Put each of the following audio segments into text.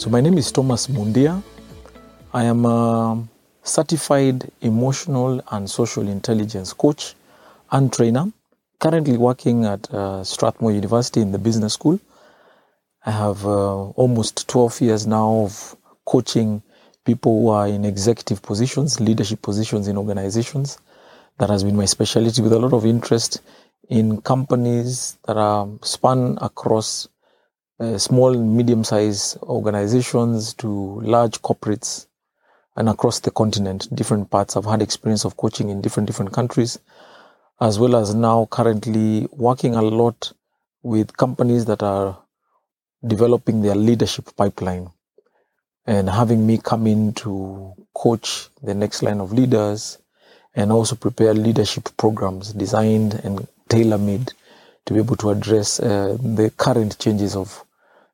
So, my name is Thomas Mundia. I am a certified emotional and social intelligence coach and trainer, currently working at uh, Strathmore University in the business school. I have uh, almost 12 years now of coaching people who are in executive positions, leadership positions in organizations. That has been my specialty with a lot of interest in companies that are span across uh, small and medium sized organizations to large corporates and across the continent, different parts. I've had experience of coaching in different, different countries, as well as now currently working a lot with companies that are developing their leadership pipeline and having me come in to coach the next line of leaders and also prepare leadership programs designed and tailor made to be able to address uh, the current changes of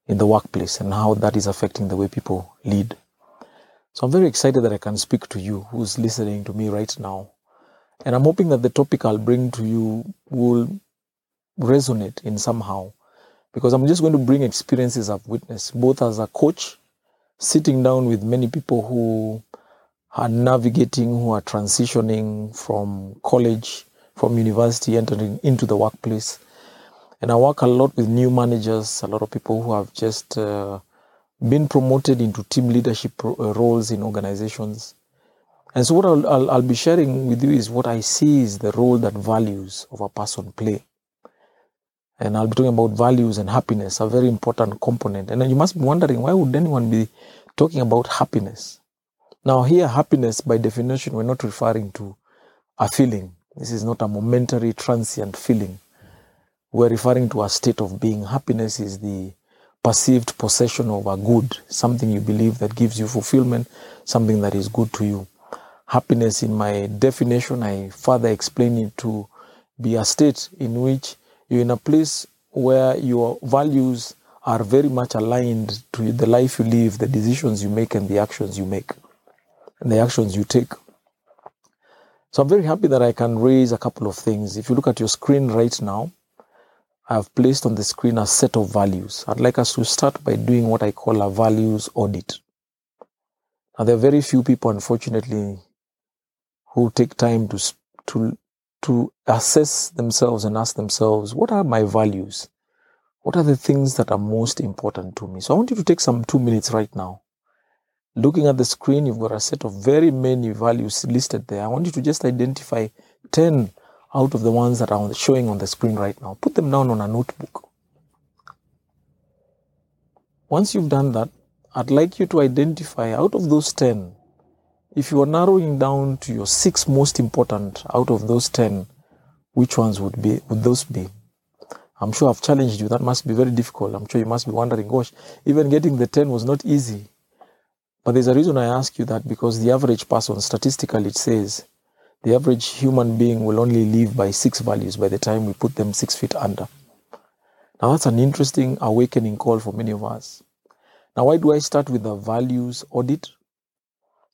in the workplace and how that is affecting the way people lead. So I'm very excited that I can speak to you who's listening to me right now. And I'm hoping that the topic I'll bring to you will resonate in somehow because I'm just going to bring experiences I've witnessed both as a coach, sitting down with many people who are navigating, who are transitioning from college, from university, entering into the workplace, and I work a lot with new managers, a lot of people who have just uh, been promoted into team leadership uh, roles in organizations. And so, what I'll, I'll, I'll, be sharing with you is what I see is the role that values of a person play. And I'll be talking about values and happiness, a very important component. And you must be wondering why would anyone be talking about happiness? Now, here, happiness by definition, we're not referring to a feeling. This is not a momentary, transient feeling we're referring to a state of being. Happiness is the perceived possession of a good, something you believe that gives you fulfillment, something that is good to you. Happiness, in my definition, I further explain it to be a state in which you're in a place where your values are very much aligned to the life you live, the decisions you make, and the actions you make, and the actions you take. So I'm very happy that I can raise a couple of things. If you look at your screen right now, I have placed on the screen a set of values. I'd like us to start by doing what I call a values audit. Now, there are very few people, unfortunately, who take time to, to, to assess themselves and ask themselves, what are my values? What are the things that are most important to me? So I want you to take some two minutes right now. Looking at the screen, you've got a set of very many values listed there. I want you to just identify 10 out of the ones that are showing on the screen right now. Put them down on a notebook. Once you've done that, I'd like you to identify out of those 10, if you are narrowing down to your six most important out of those 10, which ones would be would those be? I'm sure I've challenged you. That must be very difficult. I'm sure you must be wondering, gosh, even getting the 10 was not easy. But there's a reason I ask you that because the average person, statistically, it says the average human being will only live by six values by the time we put them six feet under. Now, that's an interesting awakening call for many of us. Now, why do I start with the values audit?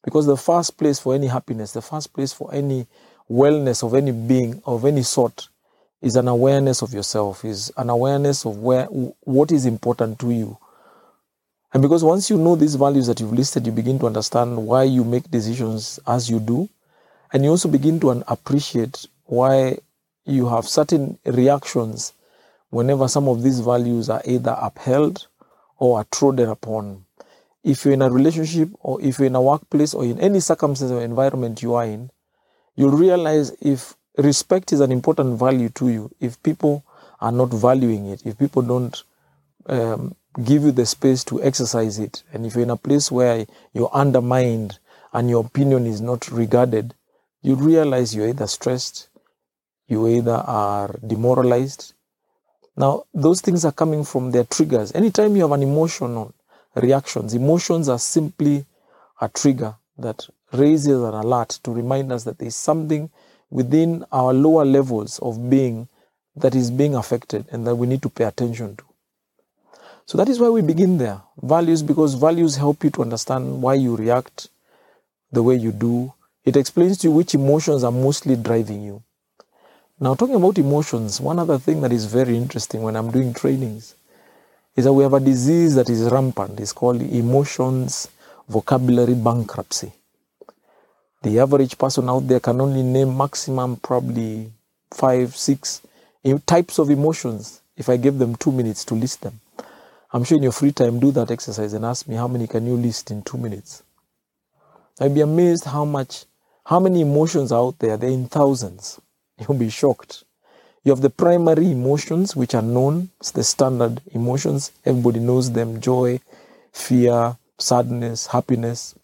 Because the first place for any happiness, the first place for any wellness of any being of any sort is an awareness of yourself, is an awareness of where what is important to you. And because once you know these values that you've listed, you begin to understand why you make decisions as you do, and you also begin to appreciate why you have certain reactions whenever some of these values are either upheld or are trodden upon. If you're in a relationship or if you're in a workplace or in any circumstance or environment you are in, you'll realize if respect is an important value to you, if people are not valuing it, if people don't um, give you the space to exercise it, and if you're in a place where you're undermined and your opinion is not regarded, you realize you're either stressed, you either are demoralized. Now, those things are coming from their triggers. Anytime you have an emotional reactions, emotions are simply a trigger that raises an alert to remind us that there's something within our lower levels of being that is being affected and that we need to pay attention to. So that is why we begin there. Values, because values help you to understand why you react the way you do, it explains to you which emotions are mostly driving you. Now, talking about emotions, one other thing that is very interesting when I'm doing trainings is that we have a disease that is rampant. It's called emotions vocabulary bankruptcy. The average person out there can only name maximum probably five, six types of emotions if I give them two minutes to list them. I'm sure in your free time, do that exercise and ask me how many can you list in two minutes. I'd be amazed how much, how many emotions are out there. They're in thousands. You'll be shocked. You have the primary emotions, which are known, it's the standard emotions. Everybody knows them joy, fear, sadness, happiness.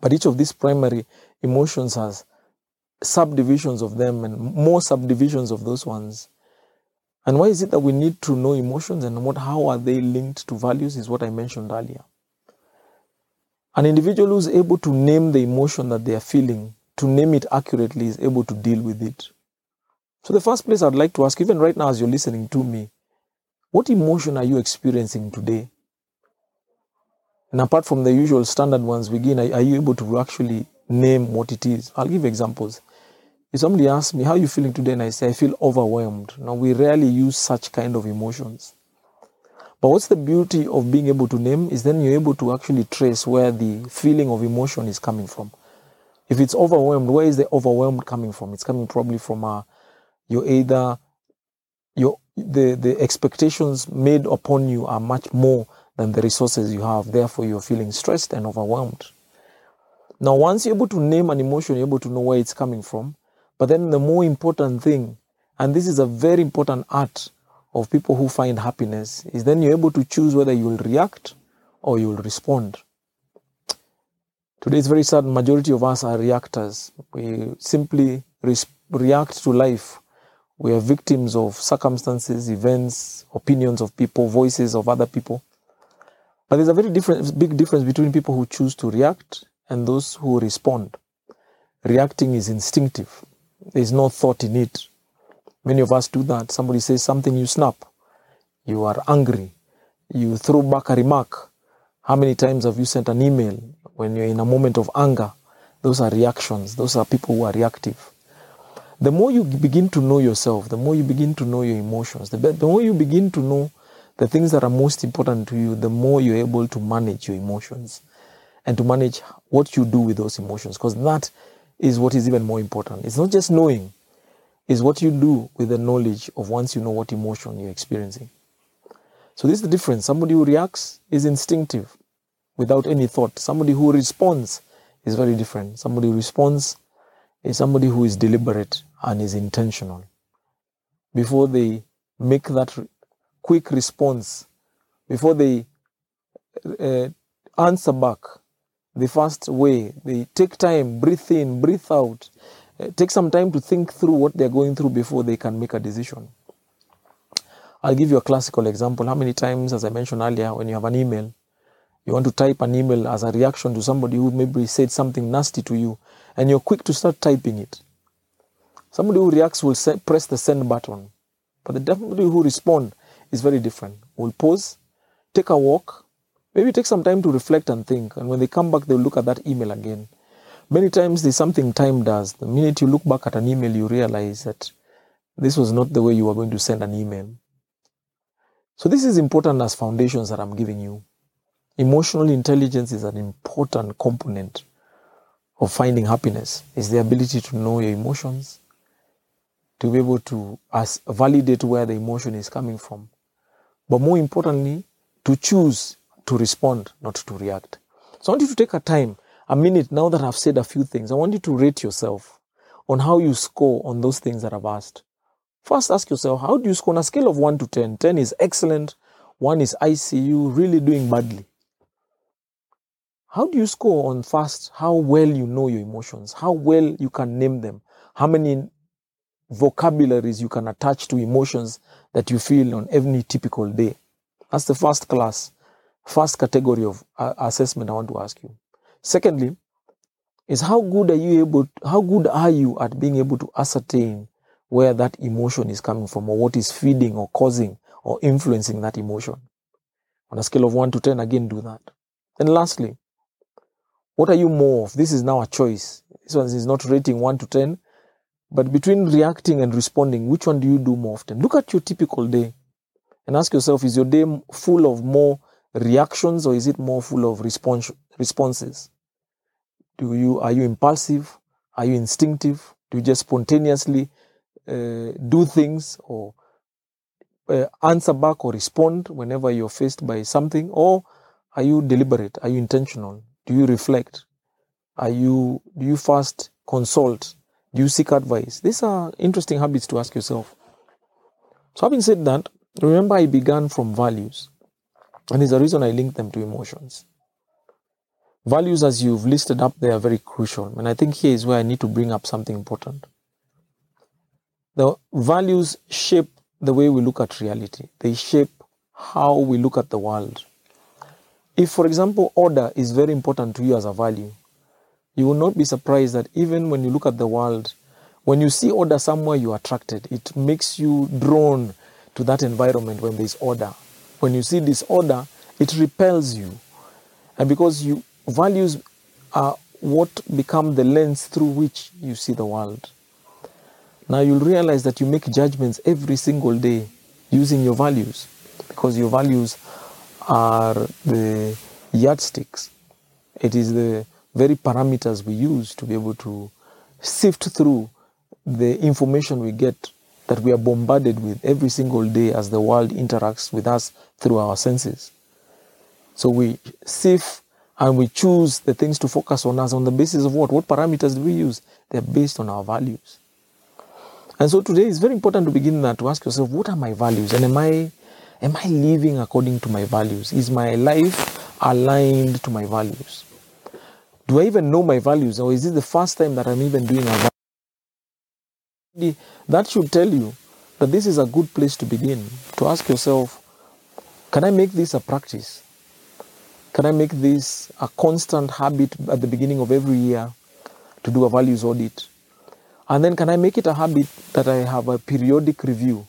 But each of these primary emotions has subdivisions of them and more subdivisions of those ones. And why is it that we need to know emotions and what how are they linked to values is what I mentioned earlier. An individual who's able to name the emotion that they are feeling, to name it accurately, is able to deal with it. So, the first place I'd like to ask, even right now as you're listening to me, what emotion are you experiencing today? And apart from the usual standard ones, begin, are, are you able to actually name what it is? I'll give examples. If somebody asks me, How are you feeling today? and I say, I feel overwhelmed. Now, we rarely use such kind of emotions. But what's the beauty of being able to name is then you're able to actually trace where the feeling of emotion is coming from. If it's overwhelmed, where is the overwhelmed coming from? It's coming probably from uh, a you either your the the expectations made upon you are much more than the resources you have therefore you're feeling stressed and overwhelmed now once you're able to name an emotion you're able to know where it's coming from but then the more important thing and this is a very important art of people who find happiness is then you're able to choose whether you will react or you will respond today it's very sad majority of us are reactors we simply react to life we are victims of circumstances, events, opinions of people, voices of other people. But there's a very different, big difference between people who choose to react and those who respond. Reacting is instinctive. There's no thought in it. Many of us do that. Somebody says something, you snap. You are angry. You throw back a remark. How many times have you sent an email when you're in a moment of anger? Those are reactions. Those are people who are reactive the more you begin to know yourself, the more you begin to know your emotions, the, the more you begin to know the things that are most important to you, the more you're able to manage your emotions and to manage what you do with those emotions. Because that is what is even more important. It's not just knowing, it's what you do with the knowledge of once you know what emotion you're experiencing. So this is the difference. Somebody who reacts is instinctive without any thought. Somebody who responds is very different. Somebody who responds is somebody who is deliberate and is intentional. Before they make that quick response, before they uh, answer back the first way, they take time, breathe in, breathe out, Eh, take some time to think through what they're going through before they can make a decision. I'll give you a classical example. How many times, as I mentioned earlier, when you have an email, you want to type an email as a reaction to somebody who maybe said something nasty to you, and you're quick to start typing it. Somebody who reacts will press the send button, but the somebody who responds is very different. Will pause, take a walk, maybe take some time to reflect and think, and when they come back, they'll look at that email again. Many times there's something time does. The minute you look back at an email, you realize that this was not the way you were going to send an email. So this is important as foundations that I'm giving you. Emotional intelligence is an important component of finding happiness It's the ability to know your emotions, to be able to as, validate where the emotion is coming from. But more importantly, to choose to respond, not to react. So I want you to take a time, a minute, now that I've said a few things. I want you to rate yourself on how you score on those things that I've asked. First, ask yourself, how do you score on a scale of 1 to 10? 10 is excellent, 1 is ICU, really doing badly. How do you score on first how well you know your emotions, how well you can name them, how many vocabularies you can attach to emotions that you feel on every typical day? That's the first class, first category of uh, assessment I want to ask you. Secondly, is how good are you able, how good are you at being able to ascertain where that emotion is coming from or what is feeding or causing or influencing that emotion? On a scale of 1 to 10, again, do that. And lastly, what are you more of? This is now a choice. This one is not rating 1 to 10, but between reacting and responding, which one do you do more often? Look at your typical day. And ask yourself, is your day full of more reactions or is it more full of response, responses? Do you, are you impulsive? Are you instinctive? Do you just spontaneously uh, do things or uh, answer back or respond whenever you're faced by something? Or are you deliberate? Are you intentional? Do you reflect? Are you, do you first consult? Do you seek advice? These are interesting habits to ask yourself. So, having said that, remember I began from values, and there's a reason I link them to emotions. Values, as you've listed up, they are very crucial, and I think here is where I need to bring up something important. The values shape the way we look at reality, they shape how we look at the world. If, for example, order is very important to you as a value, you will not be surprised that even when you look at the world, when you see order somewhere, you're attracted. It makes you drawn to that environment when there's order. When you see disorder, it repels you. And because you values are what become the lens through which you see the world. Now you'll realize that you make judgments every single day using your values because your values are the yardsticks. It is the very parameters we use to be able to sift through the information we get that we are bombarded with every single day as the world interacts with us through our senses. So we sift and we choose the things to focus on us on the basis of what? What parameters do we use? They're based on our values. And so today it's very important to begin that to ask yourself, what are my values? And am I am I living according to my values? Is my life aligned to my values? Do I even know my values, or is this the first time that I'm even doing a value? That should tell you that this is a good place to begin. To ask yourself, can I make this a practice? Can I make this a constant habit at the beginning of every year to do a values audit? And then can I make it a habit that I have a periodic review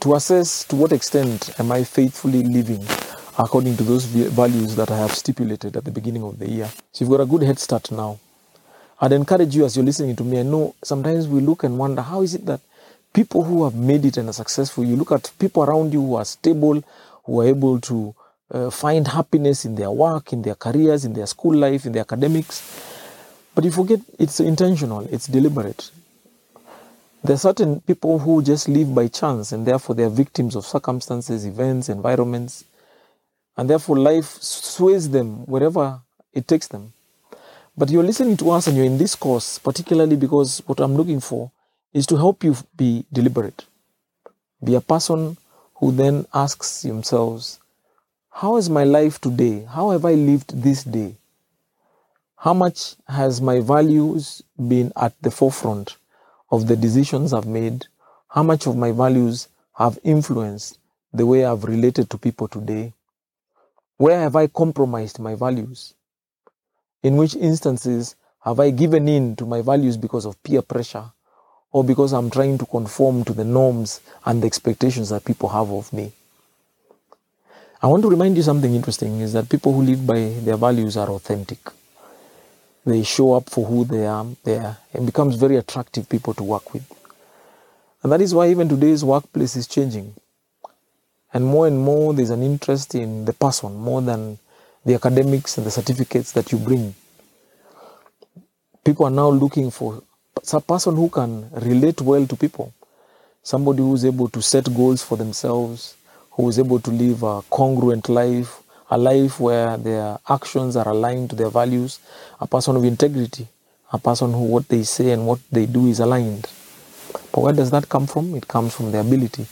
to assess to what extent am I faithfully living according to those values that I have stipulated at the beginning of the year. So you've got a good head start now. I'd encourage you as you're listening to me. I know sometimes we look and wonder how is it that people who have made it and are successful, you look at people around you who are stable, who are able to uh, find happiness in their work, in their careers, in their school life, in their academics. But you forget it's intentional, it's deliberate. There are certain people who just live by chance and therefore they are victims of circumstances, events, environments and therefore life sways them wherever it takes them. But you're listening to us and you're in this course, particularly because what I'm looking for is to help you be deliberate. Be a person who then asks themselves, How is my life today? How have I lived this day? How much has my values been at the forefront of the decisions I've made? How much of my values have influenced the way I've related to people today? Where have I compromised my values? In which instances have I given in to my values because of peer pressure or because I'm trying to conform to the norms and the expectations that people have of me? I want to remind you something interesting is that people who live by their values are authentic. They show up for who they are, they are and becomes very attractive people to work with. And that is why even today's workplace is changing. And more and more, there's an interest in the person more than the academics and the certificates that you bring. People are now looking for a person who can relate well to people, somebody who's able to set goals for themselves, who is able to live a congruent life, a life where their actions are aligned to their values, a person of integrity, a person who what they say and what they do is aligned. But where does that come from? It comes from the ability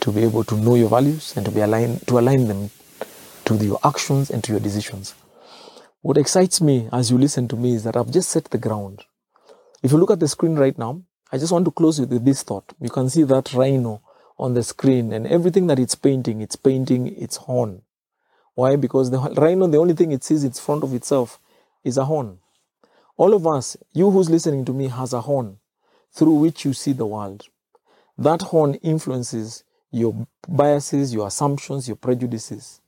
to be able to know your values and to be aligned to align them to your actions and to your decisions. What excites me as you listen to me is that I've just set the ground. If you look at the screen right now, I just want to close with this thought. You can see that rhino on the screen and everything that it's painting, it's painting its horn. Why? Because the rhino, the only thing it sees in front of itself is a horn. All of us, you who's listening to me, has a horn through which you see the world. That horn influences your biases, your assumptions, your prejudices.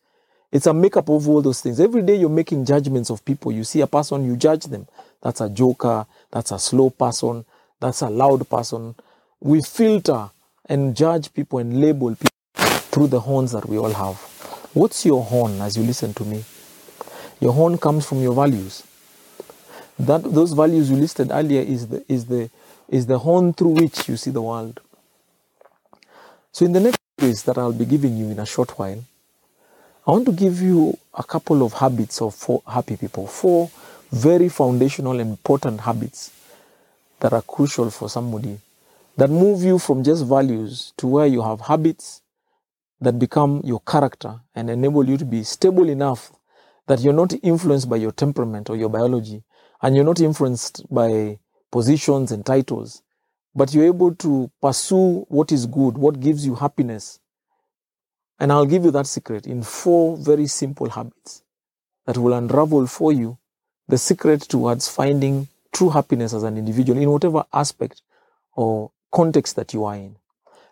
It's a makeup of all those things. Every day you're making judgments of people. You see a person, you judge them. That's a joker. That's a slow person. That's a loud person. We filter and judge people and label people through the horns that we all have. What's your horn as you listen to me? Your horn comes from your values. That those values you listed earlier is the is the is the horn through which you see the world. So in the next quiz that I'll be giving you in a short while, I want to give you a couple of habits of four happy people, four very foundational important habits that are crucial for somebody that move you from just values to where you have habits that become your character and enable you to be stable enough that you're not influenced by your temperament or your biology and you're not influenced by positions and titles, but you're able to pursue what is good, what gives you happiness. And I'll give you that secret in four very simple habits that will unravel for you the secret towards finding true happiness as an individual in whatever aspect or context that you are in.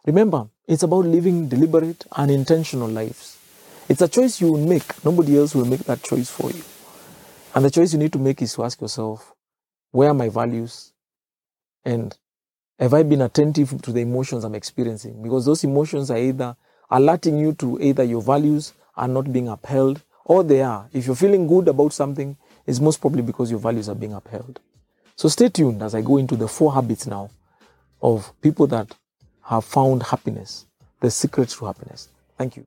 Remember, it's about living deliberate and intentional lives. It's a choice you will make. Nobody else will make that choice for you. And the choice you need to make is to ask yourself, where are my values? And have I been attentive to the emotions I'm experiencing? Because those emotions are either alerting you to either your values are not being upheld or they are. If you're feeling good about something, it's most probably because your values are being upheld. So stay tuned as I go into the four habits now of people that have found happiness, the secret to happiness. Thank you.